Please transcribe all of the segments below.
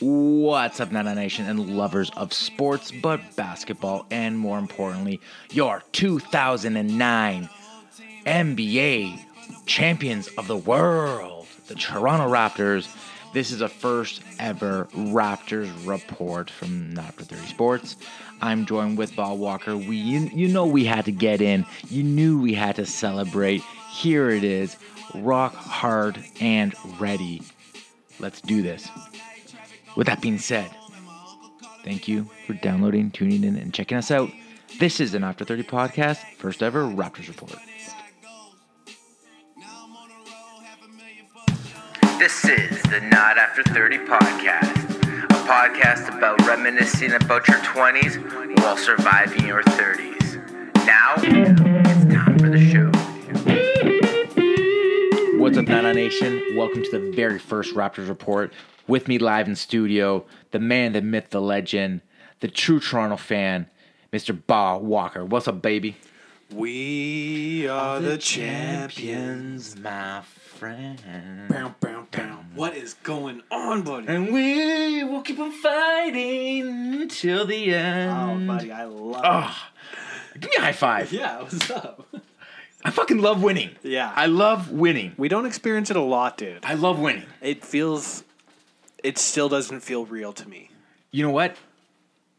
What's up, Nana Nation and lovers of sports, but basketball, and more importantly, your 2009 NBA champions of the world, the Toronto Raptors. This is a first ever Raptors report from Not for 30 Sports. I'm joined with Bob Walker. We, you, you know, we had to get in. You knew we had to celebrate. Here it is, rock hard and ready. Let's do this. With that being said, thank you for downloading, tuning in, and checking us out. This is an After 30 podcast, first ever Raptors report. This is the Not After 30 podcast, a podcast about reminiscing about your 20s while surviving your 30s. Now, it's time for the show. What's up, Nana Nation? Welcome to the very first Raptors report. With me live in studio, the man, the myth, the legend, the true Toronto fan, Mr. Bob Walker. What's up, baby? We are the champions. my friend. Bow, bow, bow. What is going on, buddy? And we will keep on fighting until the end. Oh, end. buddy, I love Ah, give me a high five. Yeah, what's up? I fucking love winning. Yeah. I love winning. we don't experience it a lot, dude. I love winning. It feels. It still doesn't feel real to me. You know what?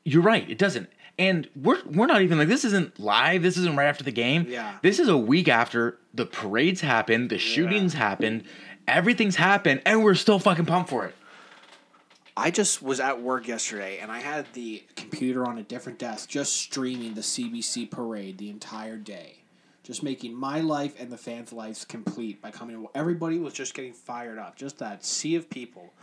You're right. It doesn't. And we're we're not even like this isn't live. This isn't right after the game. Yeah. This is a week after the parades happened, the shootings happened, everything's happened, and we're still fucking pumped for it. I just was at work yesterday and I had the computer on a different desk just streaming the CBC parade the entire day. Just making my life and the fans' lives complete by coming. Everybody was just getting fired up. Just that sea of people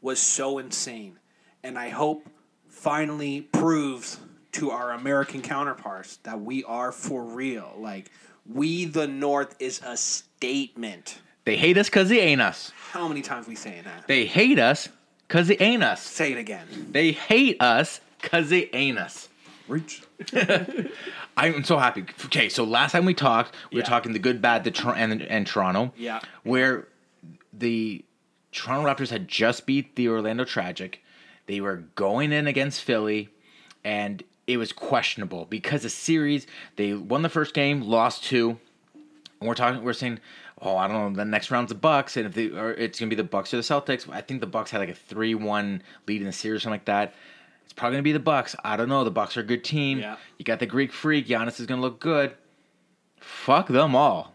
was so insane. And I hope finally proves to our American counterparts that we are for real. Like, we the North is a statement. They hate us because they ain't us. How many times we saying that? They hate us because they ain't us. Say it again. They hate us because they ain't us. Reach. I'm so happy. Okay, so last time we talked, we were talking the good, bad, the Tor- and, and Toronto. Yeah. Where the Toronto Raptors had just beat the Orlando Tragic. They were going in against Philly, and it was questionable because the series they won the first game, lost two, and we're talking. We're saying, oh, I don't know, the next round's the Bucks, and if they or it's gonna be the Bucks or the Celtics. I think the Bucks had like a three-one lead in the series, something like that. It's probably gonna be the Bucks. I don't know. The Bucks are a good team. Yeah. You got the Greek Freak. Giannis is gonna look good. Fuck them all.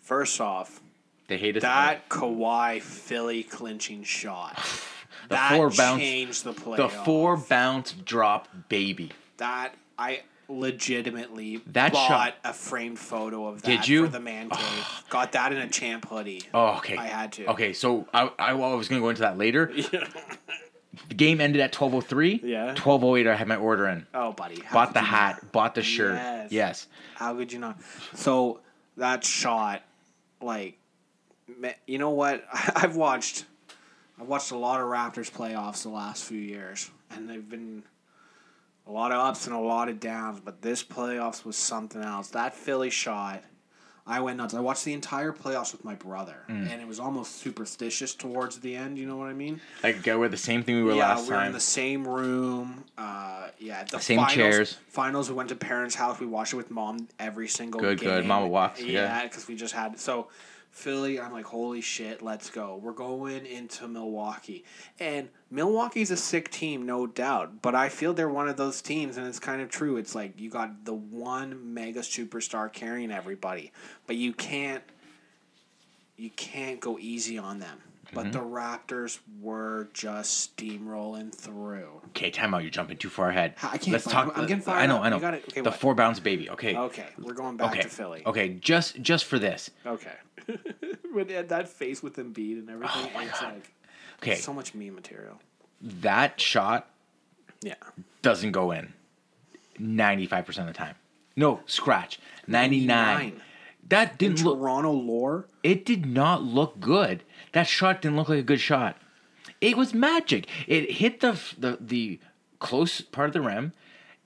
First off, They hate us. that Kawhi Philly clinching shot. The that four bounce- changed the play. the four bounce drop baby. That I legitimately That bought shot- a framed photo of that Did you? for the man cave. Got that in a champ hoodie. Oh, okay. I had to. Okay, so I, I, well, I was going to go into that later. The game ended at 12:03. Yeah. 12:08 I had my order in. Oh, buddy. Bought the hat, not? bought the shirt. Yes. Yes. How could you not? So that shot, like, you know what? I've watched, I've watched a lot of Raptors playoffs the last few years, and they've been a lot of ups and a lot of downs. But this playoffs was something else. That Philly shot, I went nuts. I watched the entire playoffs with my brother, Mm. and it was almost superstitious towards the end. You know what I mean? Like go with the same thing we were last time yeah, last we were time. in the same room. Uh, yeah, the Same finals, chairs. Finals, we went to parents' house. We watched it with mom every single Good, game. good. Mama walks, yeah. Yeah, because we just had so. Philly, I'm like, holy shit, let's go. We're going into Milwaukee. And Milwaukee's a sick team, no doubt. But I feel they're one of those teams, and it's kind of true. It's like you got the one mega superstar carrying everybody, but you can't you can't go easy on them. But Mm-hmm. the Raptors were just steamrolling through. okay, time out. You're jumping too far ahead. I can't Let's fi- talk. I'm- I'm getting fired I know. up. I know. You got it. Okay, the what? four bounce baby. Okay. Okay, we're going back Okay. to Philly. Okay. Just just for this. Okay. when had that face with Embiid and everything, Oh it's God. like Okay. so much meme material. that shot Yeah. doesn't go in 95% of the time. No, scratch. 99. 99. That didn't look Toronto lore, it did not look good. That shot didn't look like a good shot. It was magic. It hit the the the close part of the rim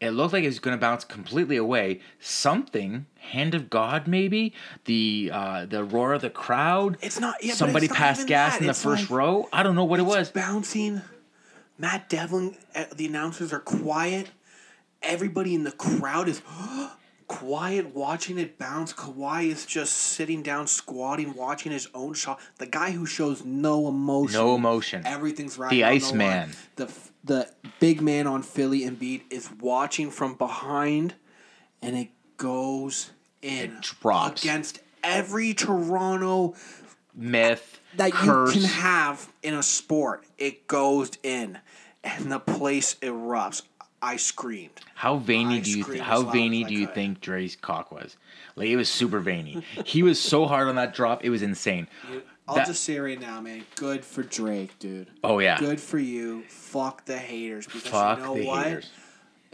It looked like it was going to bounce completely away. Something, hand of God, maybe the uh, the roar of the crowd. It's not. Yeah, Somebody it's passed gas that. in the first like- row. I don't know what it was. bouncing. Matt Devlin, uh, the announcers are quiet. Everybody in the crowd is quiet, watching it bounce. Kawhi is just sitting down, squatting, watching his own shot. The guy who shows no emotion. No emotion. Everything's right. The Iceman. line. The the big man on Philly Embiid is watching from behind, and it goes in. It drops. against every Toronto Myth, that curse. you can have in a sport. It goes in, and the place erupts. I screamed. How veiny I do you th- how veiny do you could. think Dre's cock was? Like it was super veiny. he was so hard on that drop, it was insane. I'll That- just say right now, man. Good for Drake, dude. Oh yeah. Good for you. Fuck the haters. Because Fuck you know the what? haters.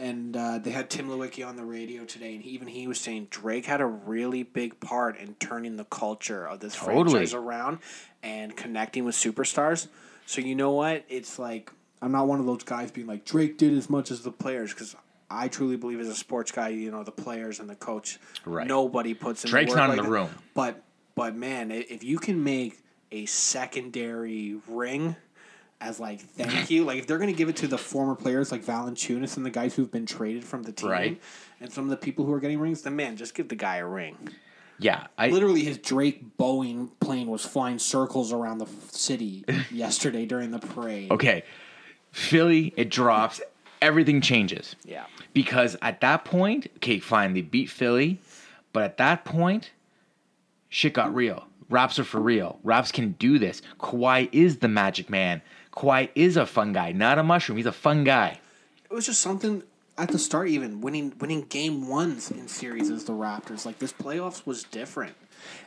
And uh, they had Tim Leiweke on the radio today, and he, even he was saying Drake had a really big part in turning the culture of this Totally. franchise around and connecting with superstars. So you know what? It's like I'm not one of those guys being like Drake did as much as the players because I truly believe as a sports guy, you know, the players and the coach, Right. nobody puts in Drake's the work not in like the that. room. But but man, if you can make a secondary ring as like thank you, like if they're gonna give it to the former players like Valanciunas and the guys who've been traded from the team, Right. and some of the people who are getting rings, then man, just give the guy a ring. Yeah, I Literally, his Drake Boeing plane was flying circles around the city yesterday during the parade. okay. Philly, it drops. Everything changes. Yeah. Because at that point, okay, fine, they beat Philly, but at that point, shit got real. Raps are for real. Raps can do this. Kawhi is the magic man. Kawhi is a fun guy, not a mushroom. He's a fun guy. It was just something at the start, even winning winning game ones in series as the Raptors. Like this playoffs was different.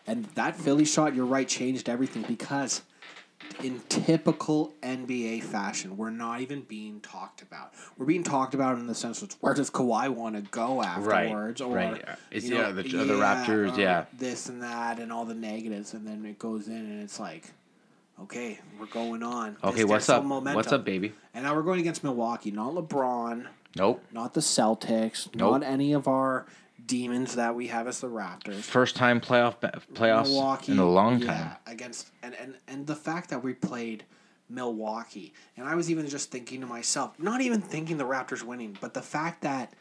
And that Philly shot, you're right, changed everything because in typical NBA fashion, we're not even being talked about. We're being talked about in the sense of where does Kawhi want to go afterwards, or right. Is- you know, yeah, the- the Raptors, yeah. this and that, and all the negatives, and then it goes in, and it's like, okay, we're going on. Okay, This what's up? What's up, baby? and now we're going against Milwaukee, not LeBron, Nope. not the Celtics, Nope. not any of our Demons that we have as the Raptors. First time playoff playoffs Milwaukee in a long time. Yeah, against and, and and the fact that we played Milwaukee, and I was even just thinking to myself, not even thinking the Raptors winning, but the fact that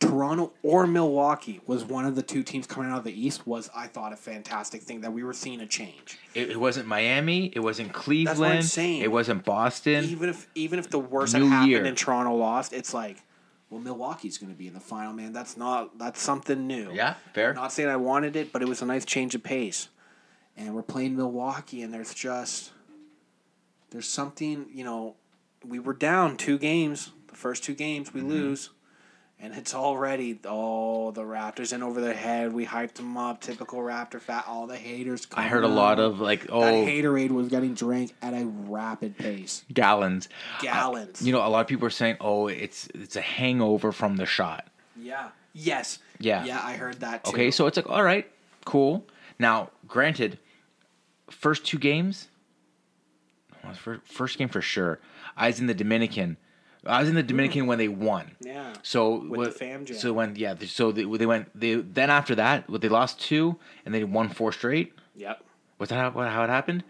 Toronto or Milwaukee was one of the two teams coming out of the East was, I thought, a fantastic thing that we were seeing a change. It, it wasn't Miami. It wasn't Cleveland. saying. It wasn't Boston. Even if even if the worst New had happened year. and Toronto lost, it's like, well, Milwaukee's going to be in the final, man. That's not that's something new. Yeah, fair. Not saying I wanted it, but it was a nice change of pace. And we're playing Milwaukee, and there's just there's something you know. We were down two games. The first two games we Mm-hmm. lose, and it's already oh the Raptors in over their head. We hyped them up. Typical Raptor fat. All the haters. I heard a lot of like oh That haterade was getting drank at a rapid pace. gallons. gallons. You know, a lot of people are saying, "Oh, it's it's a hangover from the shot." yeah. Yes. Yeah. Yeah, I heard that too. Okay, so it's like, all right, cool. Now, granted, first two games, first game for sure. I was in the Dominican. I was in the hmm. Dominican when they won. Yeah. So With what- the fam jam. So when yeah, so they, they went. They then after that, what they lost two and they won four straight. Yep. Was that how, how it happened?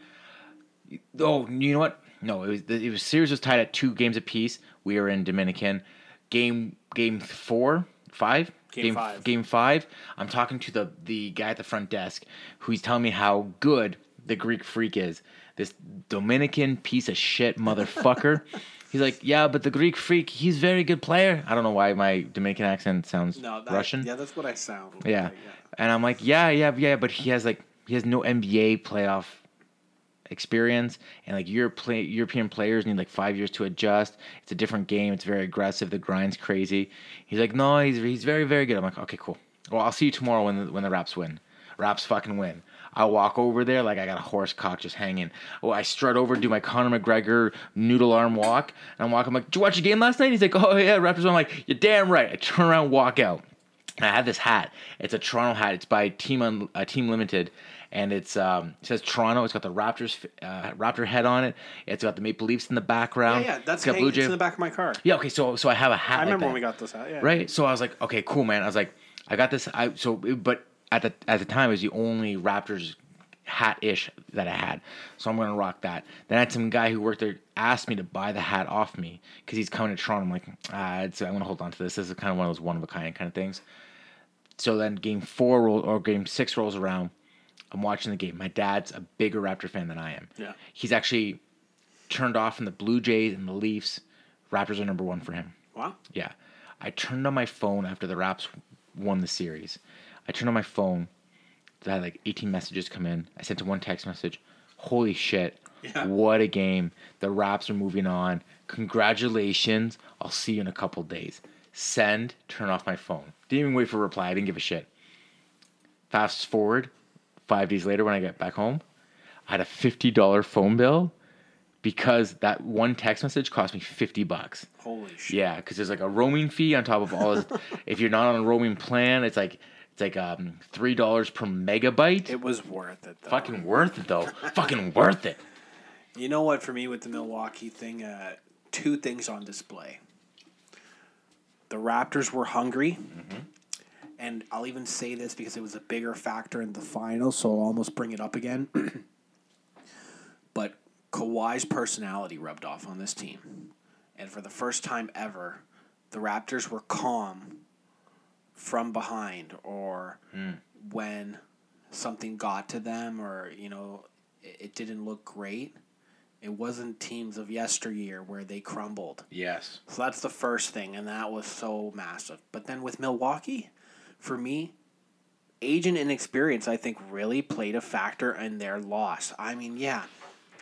Oh, you know what? No, it was the it was series was tied at two games apiece. We were in Dominican. Game game four, five, Game five. Game five. I'm talking to the the guy at the front desk who's telling me how good the Greek freak is. This Dominican piece of shit motherfucker. He's like, yeah, but the Greek freak, he's very good player. I don't know why my Dominican accent sounds No, that, Russian. Yeah, that's what I sound. like, Yeah. And I'm like, yeah, yeah, yeah, but he has like he has no NBA playoff experience and like Europe play, European players need like 5 years to adjust. It's a different game. It's very aggressive. The grind's crazy. He's like, "No, he's he's very very good." I'm like, "Okay, cool. Well, I'll see you tomorrow when the, when the Raps win. Raps fucking win." I walk over there like I got a horse cock just hanging. Oh, I strut over, do my Conor McGregor noodle arm walk, and I'm walking. I'm like, "Did you watch the game last night?" He's like, "Oh yeah, Raptors." won." I'm like, "You're damn right." I turn around, walk out. And I have this hat. It's a Toronto hat. It's by Team Un- uh, Team Limited, and it's um it says Toronto. It's got the Raptors uh, Raptor head on it. It's got the Maple Leafs in the background. yeah, yeah that's hanging, Blue Jay. in the back of my car. yeah, okay. So so I have a hat. I like remember that. when we got this out. Yeah. right? So I was like, okay, cool, man. I was like, I got this. I so, but at the at the time, it was the only Raptors hat ish that I had. So I'm gonna rock that. Then I had some guy who worked there asked me to buy the hat off me because he's coming to Toronto. I'm like, ah, it's, I'm gonna hold on to this. This is kind of one of those one of a kind kind of things. So then game four roll, or game six rolls around. I'm watching the game. My dad's a bigger Raptor fan than I am. Yeah. He's actually turned off from the Blue Jays and the Leafs. Raptors are number one for him. Wow. Yeah. I turned on my phone after the Raps won the series. I turned on my phone. I had like 18 messages come in. I sent one text message. Holy shit. Yeah. What a game. The Raps are moving on. Congratulations. I'll see you in a couple days. Send, turn off my phone. Didn't even wait for a reply. I didn't give a shit. Fast forward, five days later when I get back home, I had a $50 phone bill because that one text message cost me 50 bucks. Holy shit. Yeah, because there's like a roaming fee on top of all. This. if you're not on a roaming plan, it's like it's like um three dollars per megabyte. It was worth it though. Fucking worth it though. Fucking worth it. You know what? For me, with the Milwaukee thing, uh, two things on display. The Raptors were hungry, and I'll even say this because it was a bigger factor in the final, so I'll almost bring it up again. but Kawhi's personality rubbed off on this team, and for the first time ever, the Raptors were calm from behind, or hmm. when something got to them, or you know, it, it didn't look great. It wasn't teams of yesteryear where they crumbled. Yes. So that's the first thing, and that was so massive. But then with Milwaukee, for me, age and inexperience, I think, really played a factor in their loss. I mean, yeah,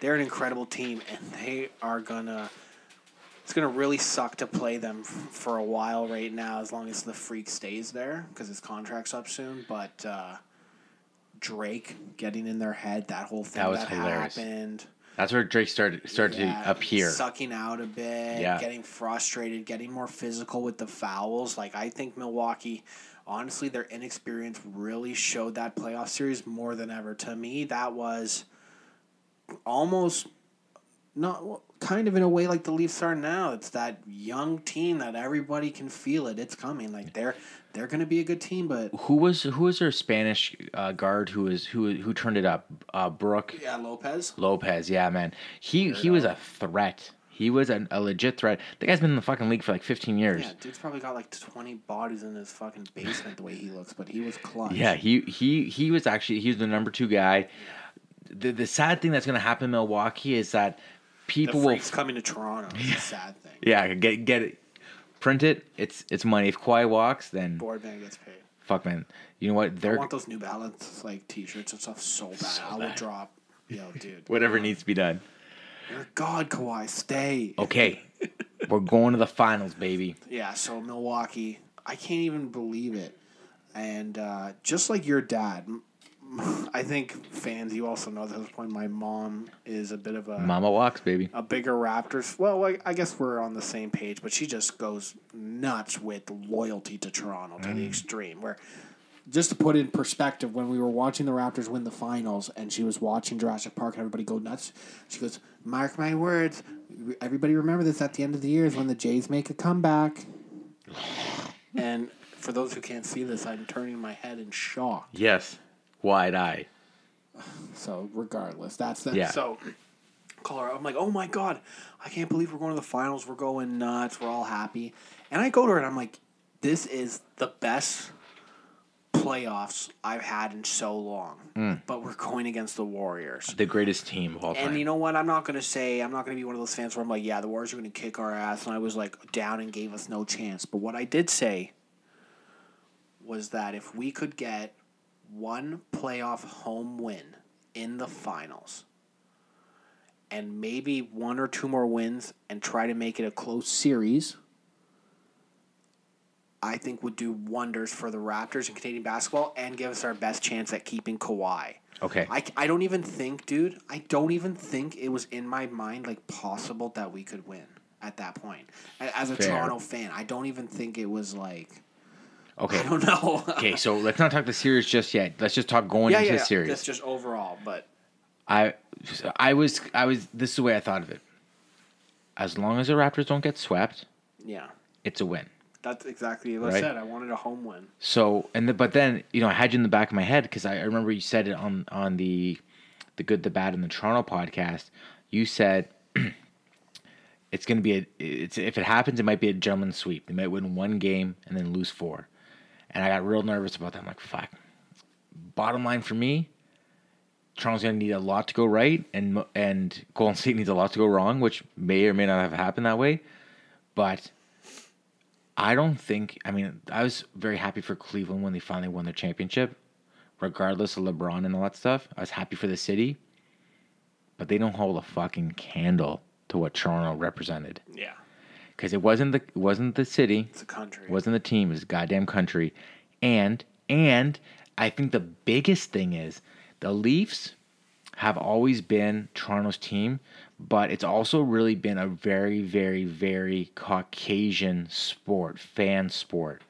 they're an incredible team, and they are gonna. It's gonna really suck to play them for a while right now, as long as the freak stays there, because his contract's up soon. But uh, Drake getting in their head, that whole thing That was that hilarious. happened. That's where Drake started started Yeah, to appear. Sucking out a bit, Yeah. getting frustrated, getting more physical with the fouls. Like I think Milwaukee, honestly, their inexperience really showed that playoff series more than ever. To me, that was almost not kind of in a way like the Leafs are now. It's that young team that everybody can feel it. It's coming. Like they're they're going to be a good team, but Who was who was their Spanish uh, guard who was who who turned it up? Uh, Brook yeah, Lopez. Lopez. Yeah, man. He he was a threat. He was a, a legit threat. The guy's been in the fucking league for like 15 years. Yeah, dude's probably got like twenty bodies in his fucking basement the way he looks, but he was clutch. Yeah, he he he was actually he was the number two guy. The the sad thing that's gonna happen in Milwaukee is that the people will freaks coming to Toronto. It's a sad thing. yeah get get it print it. It's it's money. If Kawhi walks, then Boardman gets paid. fuck man. You know what? I They're want those New Balance like T-shirts and stuff so bad. I would bad. drop. Yo, dude, whatever needs to be done. you're god, Kawhi. Stay. Okay, we're going to the finals, baby. Yeah. So Milwaukee, I can't even believe it. And uh, just like your dad, I think fans, you also know at this point, my mom is a bit of a Mama walks, baby. a bigger Raptors. Well, like, I guess we're on the same page, but she just goes nuts with loyalty to Toronto to the mm. extreme. Where, just to put in perspective, when we were watching the Raptors win the finals, and she was watching Jurassic Park, and everybody go nuts. She goes, "Mark my words, everybody remember this at the end of the year is when the Jays make a comeback." and for those who can't see this, I'm turning my head in shock. Yes, wide eye. So regardless, that's that. Yeah. so call her. I'm like, oh my god, I can't believe we're going to the finals. We're going nuts. We're all happy. And I go to her and I'm like, this is the best playoffs I've had in so long. Mm. But we're going against the Warriors. The greatest team of all time. And you know what? I'm not gonna say I'm not gonna be one of those fans where I'm like, yeah, the Warriors are gonna kick our ass, and I was like down and gave us no chance. But what I did say was that if we could get one playoff home win in the finals, and maybe one or two more wins, and try to make it a close series. I think would do wonders for the Raptors and Canadian basketball and give us our best chance at keeping Kawhi. okay. I, I don't even think, dude, I don't even think it was in my mind like possible that we could win at that point. As a Fair. Toronto fan, I don't even think it was like Okay. I don't know. Okay, so let's not talk the series just yet. Let's just talk going yeah, into yeah, the yeah. series. That's just overall, but I, I was, I was. This is the way I thought of it. As long as the Raptors don't get swept, yeah, it's a win. that's exactly what I said. I wanted a home win. So and the, but then you know I had you in the back of my head because I, I remember you said it on on the the good the bad and the Toronto podcast. You said it's going to be a it's if it happens it might be a gentleman's sweep. They might win one game and then lose four, and I got real nervous about that. I'm like fuck. Bottom line for me, Toronto's going to need a lot to go right, and and Golden State needs a lot to go wrong, which may or may not have happened that way, but. I don't think. I mean, I was very happy for Cleveland when they finally won their championship, regardless of LeBron and all that stuff. I was happy for the city, but they don't hold a fucking candle to what Toronto represented Yeah, because it wasn't the it wasn't the city, it's a country. it wasn't the team, it was the goddamn country, and and I think the biggest thing is the Leafs have always been Toronto's team, but it's also really been a very, very, very Caucasian sport, fan sport,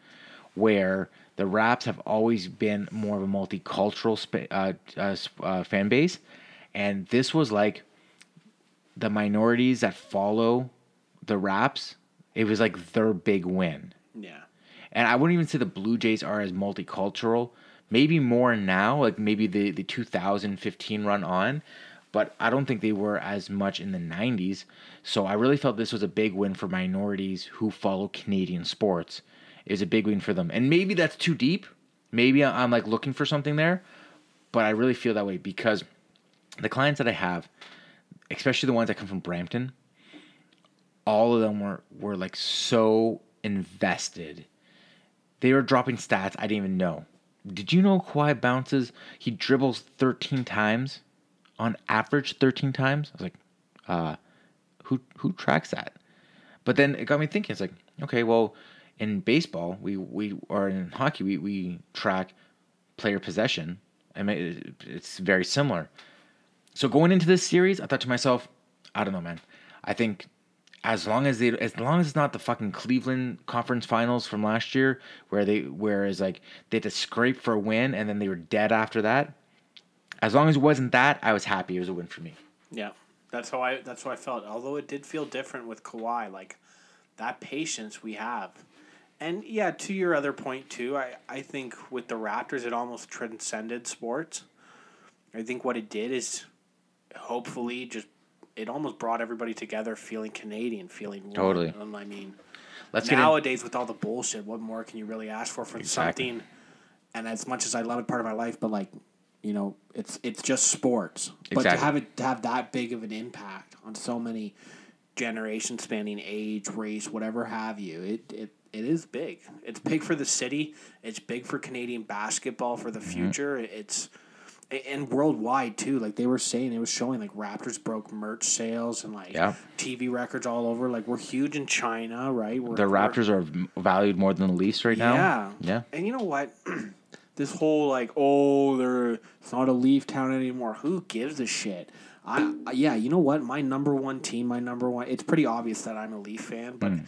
where the Raps have always been more of a multicultural spa- uh, uh, uh, fan base, and this was like the minorities that follow the Raps. It was like their big win. yeah, And I wouldn't even say the Blue Jays are as multicultural. Maybe more now, like maybe the, the 2015 run on, but I don't think they were as much in the 90s. So I really felt this was a big win for minorities who follow Canadian sports. It was a big win for them. And maybe that's too deep. Maybe I'm like looking for something there, but I really feel that way because the clients that I have, especially the ones that come from Brampton, all of them were were like so invested. They were dropping stats I didn't even know. Did you know Kawhi bounces? He dribbles 13 times, on average 13 times. I was like, uh, who who tracks that? But then it got me thinking. It's like, okay, well, in baseball, we we or in hockey, we we track player possession. I mean, it's very similar. So going into this series, I thought to myself, I don't know, man. I think as long as they, as long as it's not the fucking Cleveland conference finals from last year, where they, whereas like they had to scrape for a win and then they were dead after that. As long as it wasn't that, I was happy. It was a win for me. yeah. That's how I. That's how I felt. Although it did feel different with Kawhi, like that patience we have, and yeah. To your other point too, I I think with the Raptors, it almost transcended sports. I think what it did is, hopefully, just it almost brought everybody together, feeling Canadian, feeling one. Totally. Um, I mean, Let's nowadays with all the bullshit, what more can you really ask for from Exactly. something? And as much as I love it, part of my life, but like, you know, it's it's just sports. But to Exactly. have it to have that big of an impact on so many generations spanning age, race, whatever have you, it it. It is big. It's big for the city. It's big for Canadian basketball for the Mm-hmm. future. It's and worldwide too. Like they were saying, it was showing like Raptors broke merch sales and like Yeah. TV records all over. Like we're huge in China, right? We're, The Raptors are valued more than the Leafs right now. yeah. Yeah. And you know what? this whole like, oh, they're it's not a Leaf town anymore. Who gives a shit? I yeah, you know what? My number one team, my number one. It's pretty obvious that I'm a Leaf fan, but mm.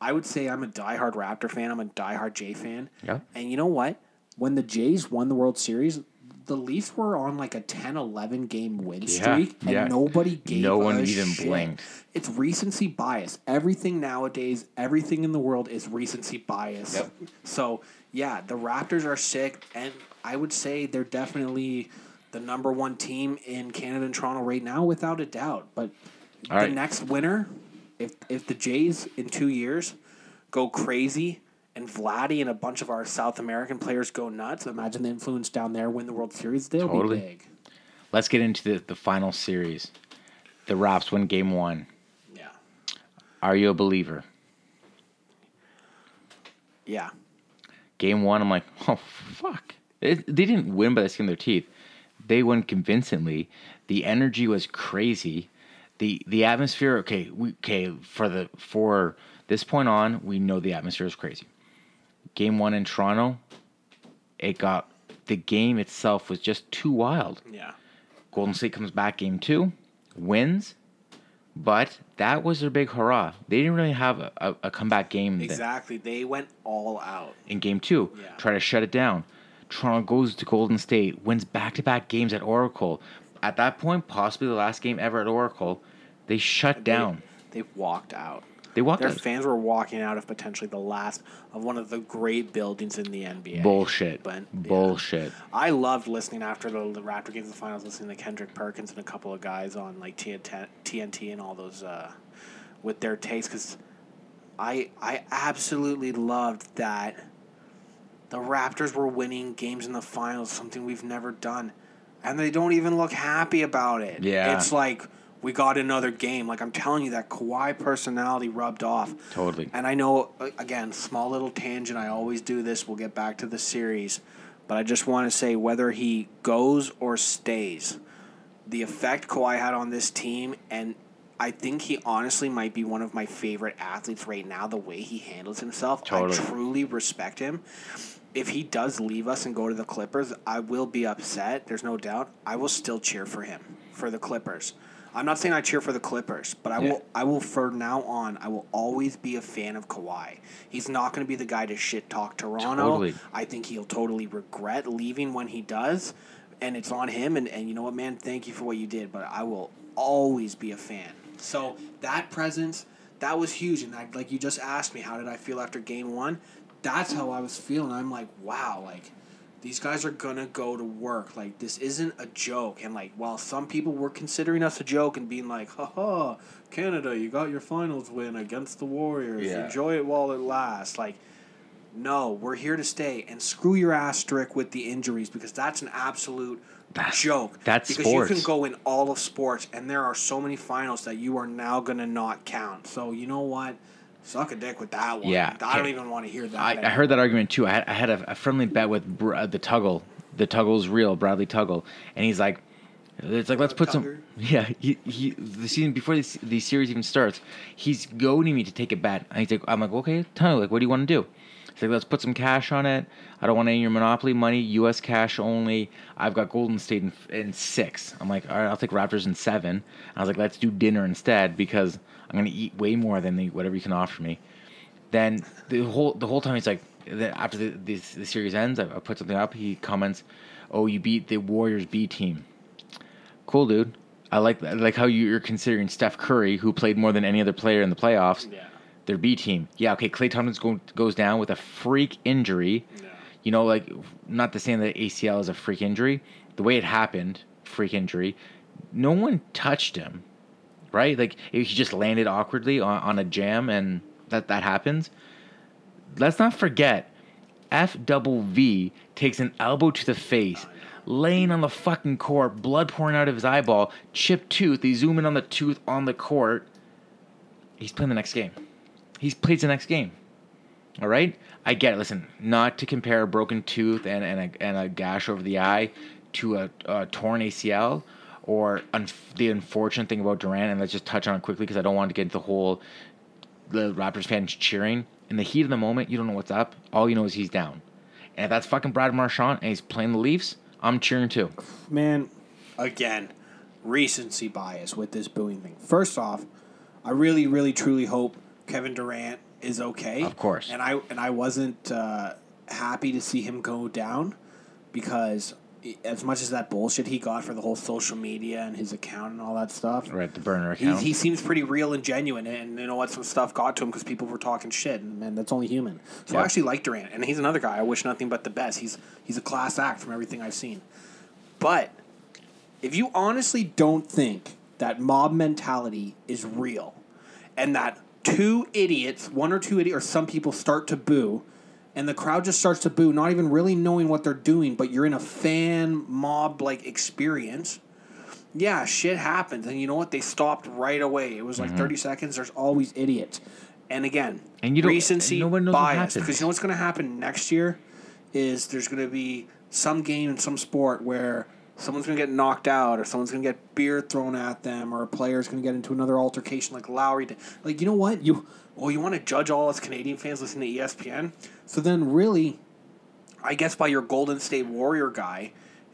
I would say I'm a diehard Raptor fan. I'm a diehard Jay fan. Yeah. And you know what? When the Jays won the World Series, the Leafs were on like a 10-11 game win streak, and yeah. nobody gave No one even shit. blinked. It's recency bias. Everything nowadays, everything in the world is recency bias. Yep. So yeah, the Raptors are sick, and I would say they're definitely the number one team in Canada and Toronto right now, without a doubt. But All the right. next winner, if if the Jays in two years go crazy and Vladdy and a bunch of our South American players go nuts, imagine the influence down there win the World Series. They'll Totally. be big. Let's get into the, the final series. The Raps win game one. Yeah. Are you a believer? Yeah. Game one, I'm like, oh fuck. It, they didn't win by the skin of their teeth. They won convincingly. The energy was crazy. The the atmosphere. Okay, we okay for the for this point on, we know the atmosphere is crazy. Game one in Toronto, it got the game itself was just too wild. Yeah. Golden State comes back game two, wins. But that was their big hurrah. They didn't really have a, a, a comeback game then. Exactly. They went all out. in game two, Yeah. try to shut it down. Toronto goes to Golden State, wins back to back games at Oracle. At that point, possibly the last game ever at Oracle, they shut down. They walked out. They walked Their out. fans were walking out of potentially the last of one of the great buildings in the NBA. Bullshit. But, yeah. Bullshit. I loved listening after the, the Raptor games, the finals, listening to Kendrick Perkins and a couple of guys on like TNT, and all those uh, with their takes because I I absolutely loved that the Raptors were winning games in the finals, something we've never done, and they don't even look happy about it. Yeah. it's like we got another game. Like I'm telling you, that Kawhi personality rubbed off. Totally. And I know, again, small little tangent. I always do this. We'll get back to the series. But I just want to say whether he goes or stays, the effect Kawhi had on this team, and I think he honestly might be one of my favorite athletes right now, the way he handles himself. Totally. I truly respect him. If he does leave us and go to the Clippers, I will be upset. There's no doubt. I will still cheer for him, for the Clippers. I'm not saying I cheer for the Clippers, but I Yeah. will I will from now on I will always be a fan of Kawhi. He's not going to be the guy to shit talk Toronto. Totally. I think he'll totally regret leaving when he does, and it's on him. And, and you know what, man? Thank you for what you did, but I will always be a fan. So that presence, that was huge. And I, like you just asked me, how did I feel after game one? That's how I was feeling. I'm like, wow, like these guys are gonna go to work. Like this isn't a joke. And like while some people were considering us a joke and being like, haha, Canada, you got your finals win against the Warriors. Yeah. Enjoy it while it lasts. Like no, we're here to stay, and screw your asterisk with the injuries because that's an absolute That's- joke. that's because you can go in all of sports, and there are so many finals that you are now gonna not count. So you know what? Suck a dick with that one. Yeah. I don't even want to hear that. I, I heard that argument too. I had, I had a, a friendly bet with Br- uh, the Tuggle. The Tuggle's real, Bradley Tuggle, and he's like, "It's like let's put some." Yeah, he, he the season before this the series even starts, he's goading me to take a bet. And he's like, "I'm like, okay, Tuggle, like, what do you want to do?" He's like, "Let's put some cash on it. I don't want any of your monopoly money. U.S. cash only. I've got Golden State in, in six. I'm like, all right, I'll take Raptors in seven. I was like, let's do dinner instead because I'm gonna eat way more than the, whatever you can offer me then the whole the whole time he's like after the, the the series ends I, I put something up he comments oh you beat the warriors b team cool dude i like I like how you- you're considering steph curry who played more than any other player in the playoffs Yeah. Their b team yeah okay Klay Thompson go, goes down with a freak injury Yeah. you know like not to say that acl is a freak injury the way it happened freak injury no one touched him right? Like he just landed awkwardly on, on a jam and that that happens. Let's not forget, F double V takes an elbow to the face, oh, laying on the fucking court, blood pouring out of his eyeball, chipped tooth. They zoom in on the tooth on the court. He's playing the next game. He's plays the next game. All right, I get it. Listen, not to compare a broken tooth and, and, a, and a gash over the eye to a, a torn ACL or un- the unfortunate thing about Durant, and let's just touch on it quickly because I don't want to get into the whole the Raptors fans cheering. In the heat of the moment, you don't know what's up. All you know is he's down. And if that's fucking Brad Marchand and he's playing the Leafs, I'm cheering too. Man, again, recency bias with this booing thing. First off, I really, really, truly hope Kevin Durant is okay. Of course. And I and I wasn't uh, happy to see him go down because as much as that bullshit he got for the whole social media and his account and all that stuff, Right, the burner he, account. he seems pretty real and genuine, and you know what? Some stuff got to him because people were talking shit, and man, that's only human. So Yeah. I actually like Durant, and he's another guy. I wish nothing but the best. He's he's a class act from everything I've seen. But if you honestly don't think that mob mentality is real, and that two idiots, one or two idiots, or some people start to boo, and the crowd just starts to boo, not even really knowing what they're doing, but you're in a fan mob like experience yeah, shit happens. And you know what? They stopped right away. It was like 30 seconds. There's always idiots. And again, Mm-hmm. And you don't- recency no one knows bias. Because you know what's going to happen next year is there's going to be some game in some sport where someone's going to get knocked out or someone's going to get beer thrown at them or a player's going to get into another altercation like Lowry did. Like, you know what? You well, you want to judge all us Canadian fans listening to ESPN? So then really, I guess by your Golden State Warrior guy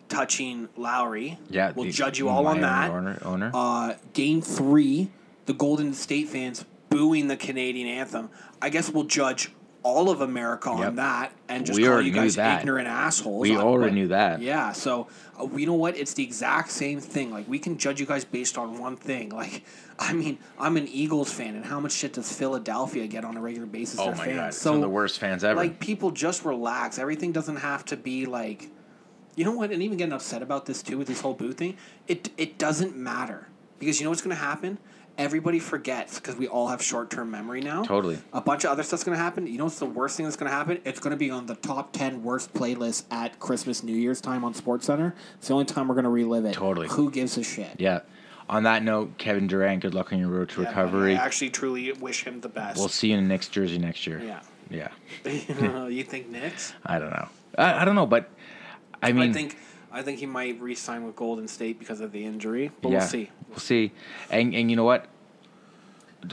touching Lowry, yeah, we'll judge you all on that. Owner, owner. Uh, game three, the Golden State fans booing the Canadian anthem. I guess we'll judge all of America on Yep. that and just We call you guys that. ignorant assholes. We already knew that. Yeah, so uh, you know what? It's the exact same thing. Like we can judge you guys based on one thing. Like I mean, I'm an Eagles fan, and how much shit does Philadelphia get on a regular basis? Oh my fans? god, So some of the worst fans ever. like people just relax. Everything doesn't have to be like, you know what? And even getting upset about this too with this whole boo thing, it it doesn't matter because you know what's going to happen. Everybody forgets because we all have short term memory now. Totally. A bunch of other stuff's going to happen. You know what's the worst thing that's going to happen? It's going to be on the top 10 worst playlist at Christmas, New Year's time on Sports Center. It's the only time we're going to relive it. Totally. Who gives a shit? yeah. On that note, Kevin Durant, good luck on your road to Yeah, recovery. I actually truly wish him the best. We'll see you in the next jersey next year. yeah. Yeah. you think Knicks? I don't know. I, I don't know, but I mean, I think I think he might re-sign with Golden State because of the injury, but yeah, we'll see. We'll see. And and you know what?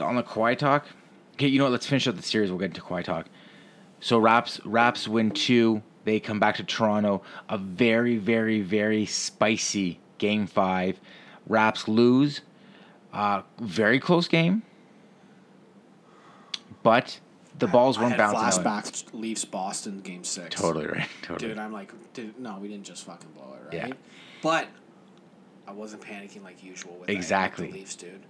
On the Kawhi talk, okay. You know what? Let's finish up the series. We'll get into Kawhi talk. So Raps Raps win two. They come back to Toronto. A very very very spicy game five. Raps lose. Uh, very close game. But the balls I weren't had bouncing. out. flashbacks to Leafs Boston game six. Totally right. Totally. dude. I'm like, dude, no, we didn't just fucking blow it, right? Yeah. But I wasn't panicking like usual with that- with Exactly. the Leafs, dude.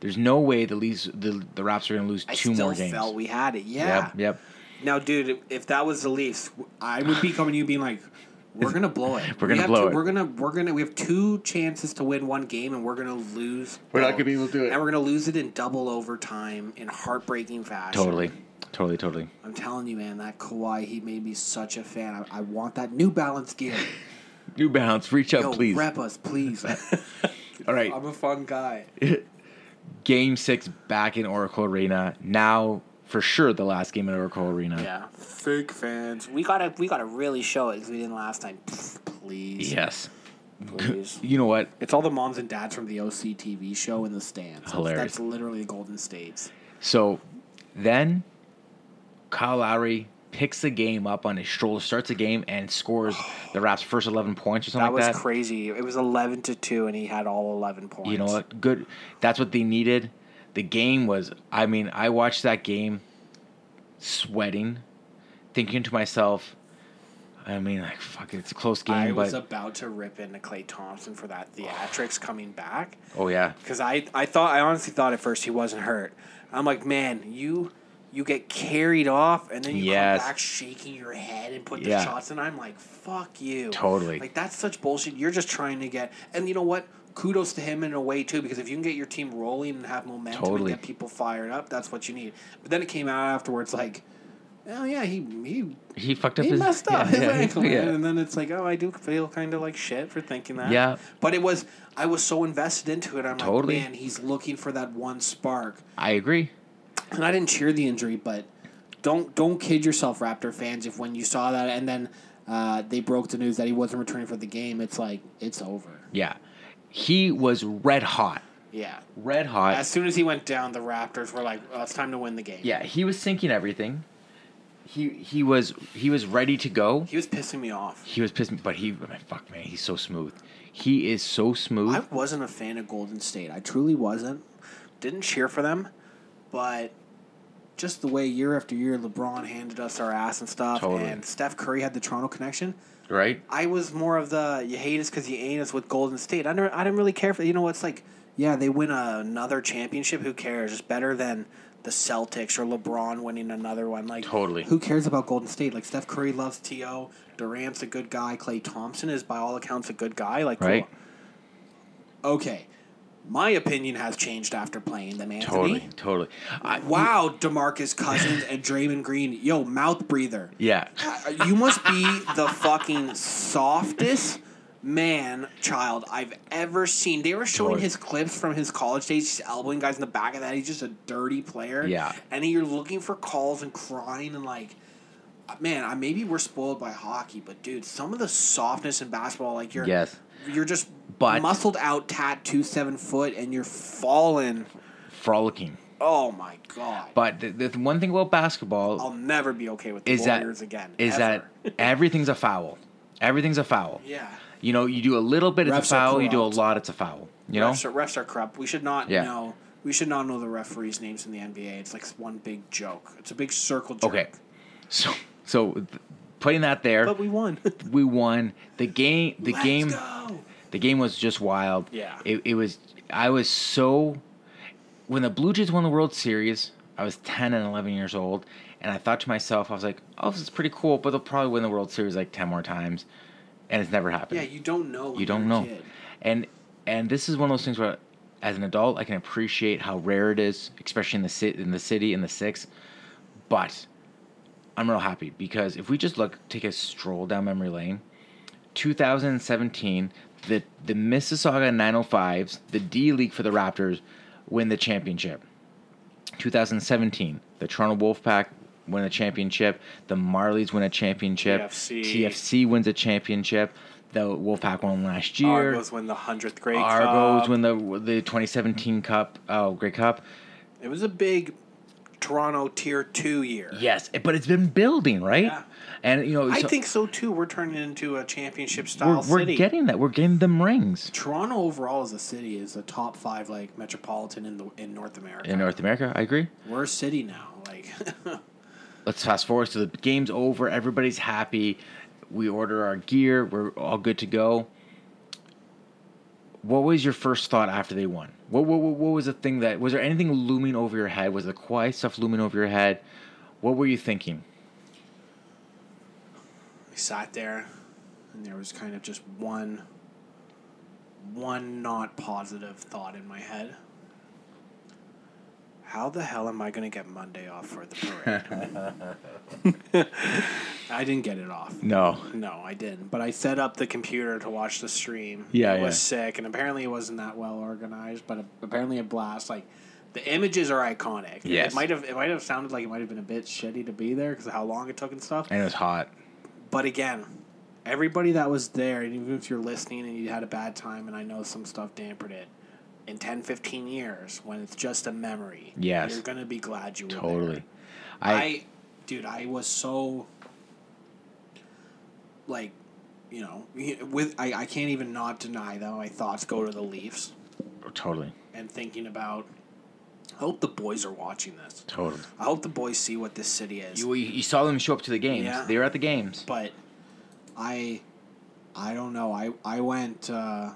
There's no way the Leafs the the Raps are going to lose I two more games. felt we had it. Yeah. Yep. Yep. Now, dude, if that was the Leafs, I would be coming to you being like, "We're gonna blow it. We're gonna have blow to- it. We're gonna we're gonna we have two chances to win one game, and we're gonna lose. We're not gonna be able to do it. and we're gonna lose it in double overtime in heartbreaking fashion. Totally. Totally. Totally. I'm telling you, man, that Kawhi, he made me such a fan. I, I want that New Balance gear. New Balance, reach out, Yo, please. rep us, please. All right. I'm a fun guy. Game six back in Oracle Arena. Now, for sure, the last game in Oracle Arena. Yeah, fake fans. We gotta we gotta really show it because we didn't last time. Please, Yes. please. You know what? It's all the moms and dads from the OC TV show in the stands. Hilarious. That's literally the Golden States. So then Kyle Lowry picks the game up on his shoulder, starts the game, and scores the Raps' first 11 points or something like That That was like that. crazy. It was eleven to two, and he had all eleven points. You know what? Good. That's what they needed. The game was, I mean, I watched that game sweating, thinking to myself, I mean, like, fuck it, it's a close game, I but. was about to rip into Klay Thompson for that theatrics coming back oh, yeah. because I I thought I honestly thought at first he wasn't hurt. I'm like, man, you you get carried off and then you Yes. come back shaking your head and put the Yeah. shots and I'm like, fuck you. Totally. Like that's such bullshit. You're just trying to get and you know what? Kudos to him in a way too, because if you can get your team rolling and have momentum Totally. and get people fired up, that's what you need. But then it came out afterwards like, oh yeah, he he He fucked up he his. messed up yeah, oh, his yeah, ankle, yeah. and then it's like, oh, I do feel kind of like shit for thinking that. Yeah. but it was I was so invested into it. I'm Totally. like, man, he's looking for that one spark, I agree. And I didn't cheer the injury, but don't don't kid yourself, Raptor fans. If when you saw that and then uh, they broke the news that he wasn't returning for the game, it's like it's over. Yeah. He was red hot. Yeah. Red hot. As soon as he went down, the Raptors were like, oh, "It's time to win the game." yeah, he was sinking everything. He he was he was ready to go. He was pissing me off. He was pissing, but he fuck man, he's so smooth. He is so smooth. I wasn't a fan of Golden State. I truly wasn't. Didn't cheer for them, but just the way year after year LeBron handed us our ass and stuff, Totally. and Steph Curry had the Toronto connection. right? I was more of the you hate us because you ain't us with Golden State. I never, I didn't really care for you know what's like yeah they win another championship. Who cares? It's better than the Celtics or LeBron winning another one. Like Totally. who cares about Golden State? Like Steph Curry loves To. Durant's a good guy. Klay Thompson is by all accounts a good guy. Like cool. Right. Okay, my opinion has changed after playing them. Anthony. Totally, totally. I, Wow, Demarcus Cousins and Draymond Green. Yo, mouth breather. Yeah. You must be the fucking softest man child I've ever seen. They were showing Totally. his clips from his college days. He's elbowing guys in the back of that. He's just a dirty player. Yeah. And you're looking for calls and crying and like, man, I maybe we're spoiled by hockey, but dude, some of the softness in basketball, like you're Yes. you're just But- muscled out, tattoo seven foot, and you're falling. Frolicking. Oh my god! But the, the one thing about basketball I'll never be okay with the is that again. is ever. that everything's a foul. Everything's a foul. yeah. You know, you do a little bit, it's a foul. You do a lot, it's a foul. You know. refs are, refs are corrupt. We should not Yeah. know We should not know the referees' names in the NBA. It's like one big joke. It's a big circle jerk. Okay. So so th- putting that there, But we won. we won the game. The Let's game. go. The game was just wild. Yeah. It, it was. I was so. When the Blue Jays won the World Series, I was 10 and 11 years old, and I thought to myself, I was like, oh, this is pretty cool, but they'll probably win the World Series like 10 more times. And it's never happened. Yeah, you don't know. you don't know. kid. And and this is one of those things where as an adult I can appreciate how rare it is, especially in the city in the city in the six. But I'm real happy because if we just look take a stroll down memory lane, 2017, the the Mississauga 905s, the D League for the Raptors, win the championship. 2017, the Toronto Wolfpack win a championship. The Marlies win a championship. TFC. TFC wins a championship. The Wolfpack won last year. Argos win the hundredth Grey. Argos Cup. win the the 2017 Cup. Oh, Grey Cup. It was a big Toronto Tier Two year. Yes, but it's been building, right? Yeah. And you know, I so think so too. We're turning into a championship we're, style we're city. getting that. We're getting them rings Toronto overall as a city is a top five like metropolitan in the in North America. in North America. I agree. We're a city now. Like Let's fast forward. So the game's over. Everybody's happy. We order our gear. We're all good to go. What was your first thought after they won? What, what, what what was the thing that was there anything looming over your head? Was the quiet stuff looming over your head? What were you thinking? Sat there, and there was kind of just one, one not positive thought in my head. How the hell am I going to get Monday off for the parade? I didn't get it off. No. No, I didn't. But I set up the computer to watch the stream. Yeah, it was yeah. sick, and apparently it wasn't that well organized. But apparently a blast. Like the images are iconic. Yes. it might have it might have sounded like it might have been a bit shitty to be there because of how long it took and stuff. And it was hot. But again, everybody that was there, and even if you're listening and you had a bad time, and I know some stuff dampened it. In 10, 15 years, when it's just a memory, Yes. you're gonna be glad you were there. Totally. I, I, dude, I was so like, you know, with I, I can't even not deny that my thoughts go to the Leafs totally. and thinking about. I hope the boys are watching this. Totally. I hope the boys see what this city is. You, you saw them show up to the games. Yeah. They were at the games. but I, I don't know. I I went. Uh,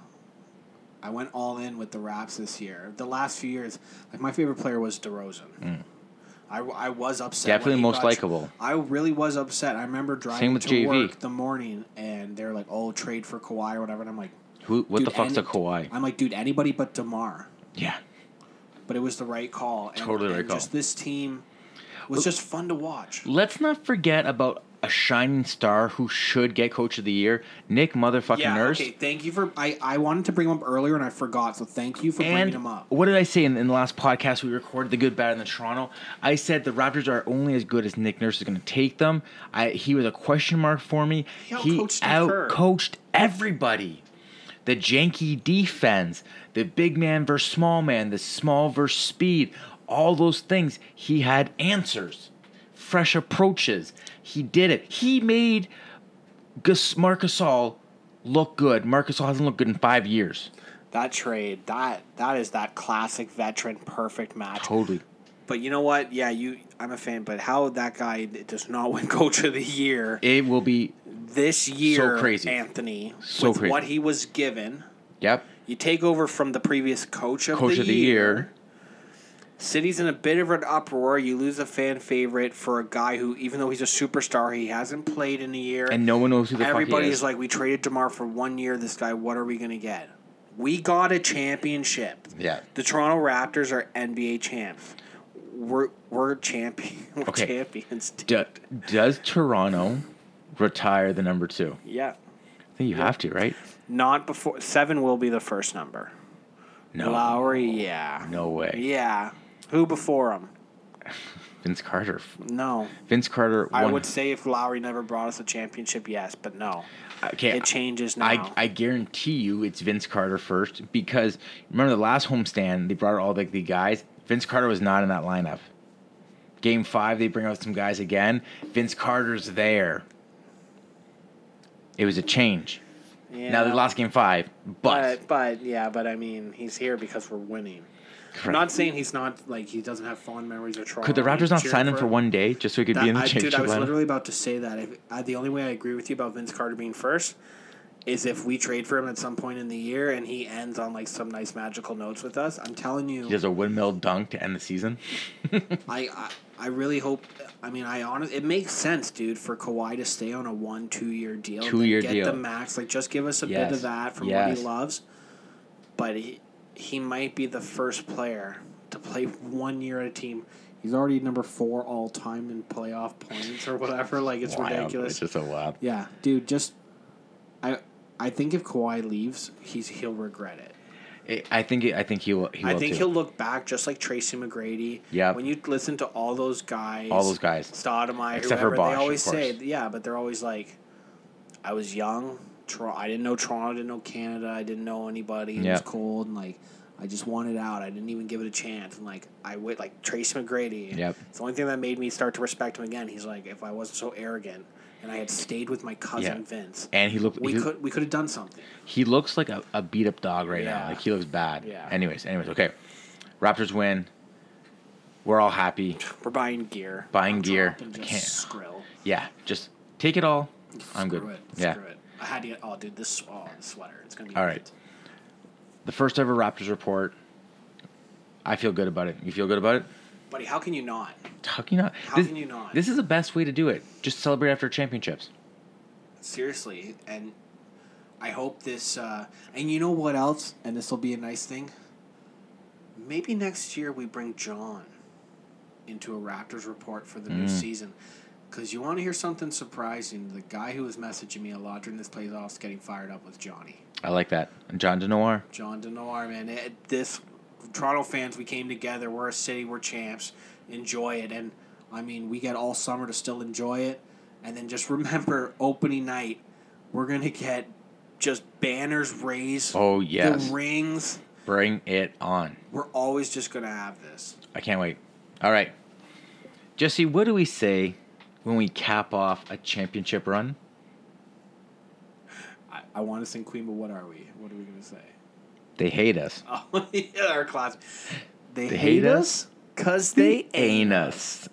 I went all in with the Raps this year. The last few years, like my favorite player was DeRozan. I, I was upset. Mm. Definitely most likable. I really was upset. I remember driving Same with to JV. work the morning, and they're like, "Oh, trade for Kawhi or whatever," and I'm like, Who? What the fuck's a and- Kawhi? "I'm like, dude, anybody but Demar." Yeah. But it was the right call. And, Totally right and call. Just this team was just fun to watch. Let's not forget about a shining star who should get Coach of the Year, Nick motherfucking Yeah. Nurse. Okay. Thank you for. I I wanted to bring him up earlier and I forgot. So thank you for bringing him up. what did I say in, in the last podcast we recorded, the good, bad, and the Toronto? I said the Raptors are only as good as Nick Nurse is going to take them. I he was a question mark for me. He He outcoached Steve Kerr. outcoached everybody. The janky defense, the big man versus small man, the small versus speed, all those things. He had answers, fresh approaches. He did it. He made Gus Marcus Gasol look good. Marcus Gasol hasn't looked good in five years. That trade, that that is that classic veteran perfect match. Totally. But you know what? Yeah, you. I'm a fan. But how that guy does not win Coach of the Year It will be this year, So crazy. Anthony, So with crazy. what he was given. Yep. You take over from the previous coach of, Coach the, of the year. year. City's in a bit of an uproar. You lose a fan favorite for a guy who, even though he's a superstar, he hasn't played in a year. And no one knows who the fuck he Everybody's like, we traded Demar for one year. This guy, what are we gonna get? We got a championship. Yeah. The Toronto Raptors are NBA champs. We're we're champion. We're Okay. champions. Do, does Toronto retire the number two? Yeah. I think you have to, right? Not before seven will be the first number. No. Lowry, yeah. No way. Yeah. Who before him? Vince Carter. No. Vince Carter I would say if Lowry never brought us a championship, yes, but no. okay. It changes now. I, I guarantee you it's Vince Carter first because remember the last homestand they brought all the, the guys. Vince Carter was not in that lineup. Game five they bring out some guys again. Vince Carter's there. It was a change. yeah. Now they lost game five, but but but yeah, but I mean, he's here because we're winning. I'm not saying he's not like he doesn't have fond memories of Toronto. Could the Raptors not sign him for one day just so he could That- be in the I, dude, I was lineup? literally about to say that. If, uh, the only way I agree with you about Vince Carter being first is if we trade for him at some point in the year and he ends on like some nice magical notes with us. I'm telling you, He does a windmill dunk to end the season. I, I I really hope. I mean, I honestly, it makes sense, dude, for Kawhi to stay on a one two year deal. Two-year get deal. the max. Like, just give us a bit of that from what he loves. But he he might be the first player to play one year at a team. He's already number four all time in playoff points or whatever. Like, it's Wild. ridiculous. It's just so wild. Yeah, dude, just I think if Kawhi leaves, he's he'll regret it. I- I think I think he will. He I will think too. he'll look back just like Tracy McGrady. Yep. When you listen to all those guys, All those guys. Stoudamire, Except for Bosh, they always say, yeah, but they're always like, I was young. Tor- I didn't know Toronto. I didn't know Canada. I didn't know anybody. It was cold and like. I just wanted out. I didn't even give it a chance. And like I went like Tracy McGrady. Yep. It's the only thing that made me start to respect him again. He's like, if I wasn't so arrogant and I had stayed with my cousin Yeah. Vince, And he looked. we he, could we could have done something. he looks like a, a beat up dog right now. Yeah. Like he looks bad. Yeah. Anyways, anyways, okay. Raptors win. We're all happy. We're buying gear. Buying I'm gear. Can't- skrill. Yeah, just take it all. I'm Screw good. It. Yeah. Screw it. I had to get. Oh, dude, this oh, the sweater. It's gonna be All great. right. The first ever Raptors report. I feel good about it. You feel good about it? Buddy. How can you not? How can you not? How this, can you not? This is the best way to do it. Just celebrate after championships. Seriously, and I hope this. Uh, and you know what else? And this will be a nice thing. Maybe next year we bring John into a Raptors report for the new Mm. season. Because you want to hear something surprising. The guy who was messaging me a lot during this playoffs getting fired up with Johnny. I like that. And John DeNoir. John Denoir, man. It, this Toronto fans, we came together. We're a city. We're champs. Enjoy it, and I mean, we get all summer to still enjoy it. And then just remember, opening night, we're gonna get just banners raised. Oh yes. The rings. Bring it on. We're always just gonna have this. I can't wait. All right. Jesse, what do we say when we cap off a championship run? I, I want to sing Queen, but what are we? What are we gonna say? They hate us. Oh, yeah, our class. They, They hate hate us because they ain't ain't us.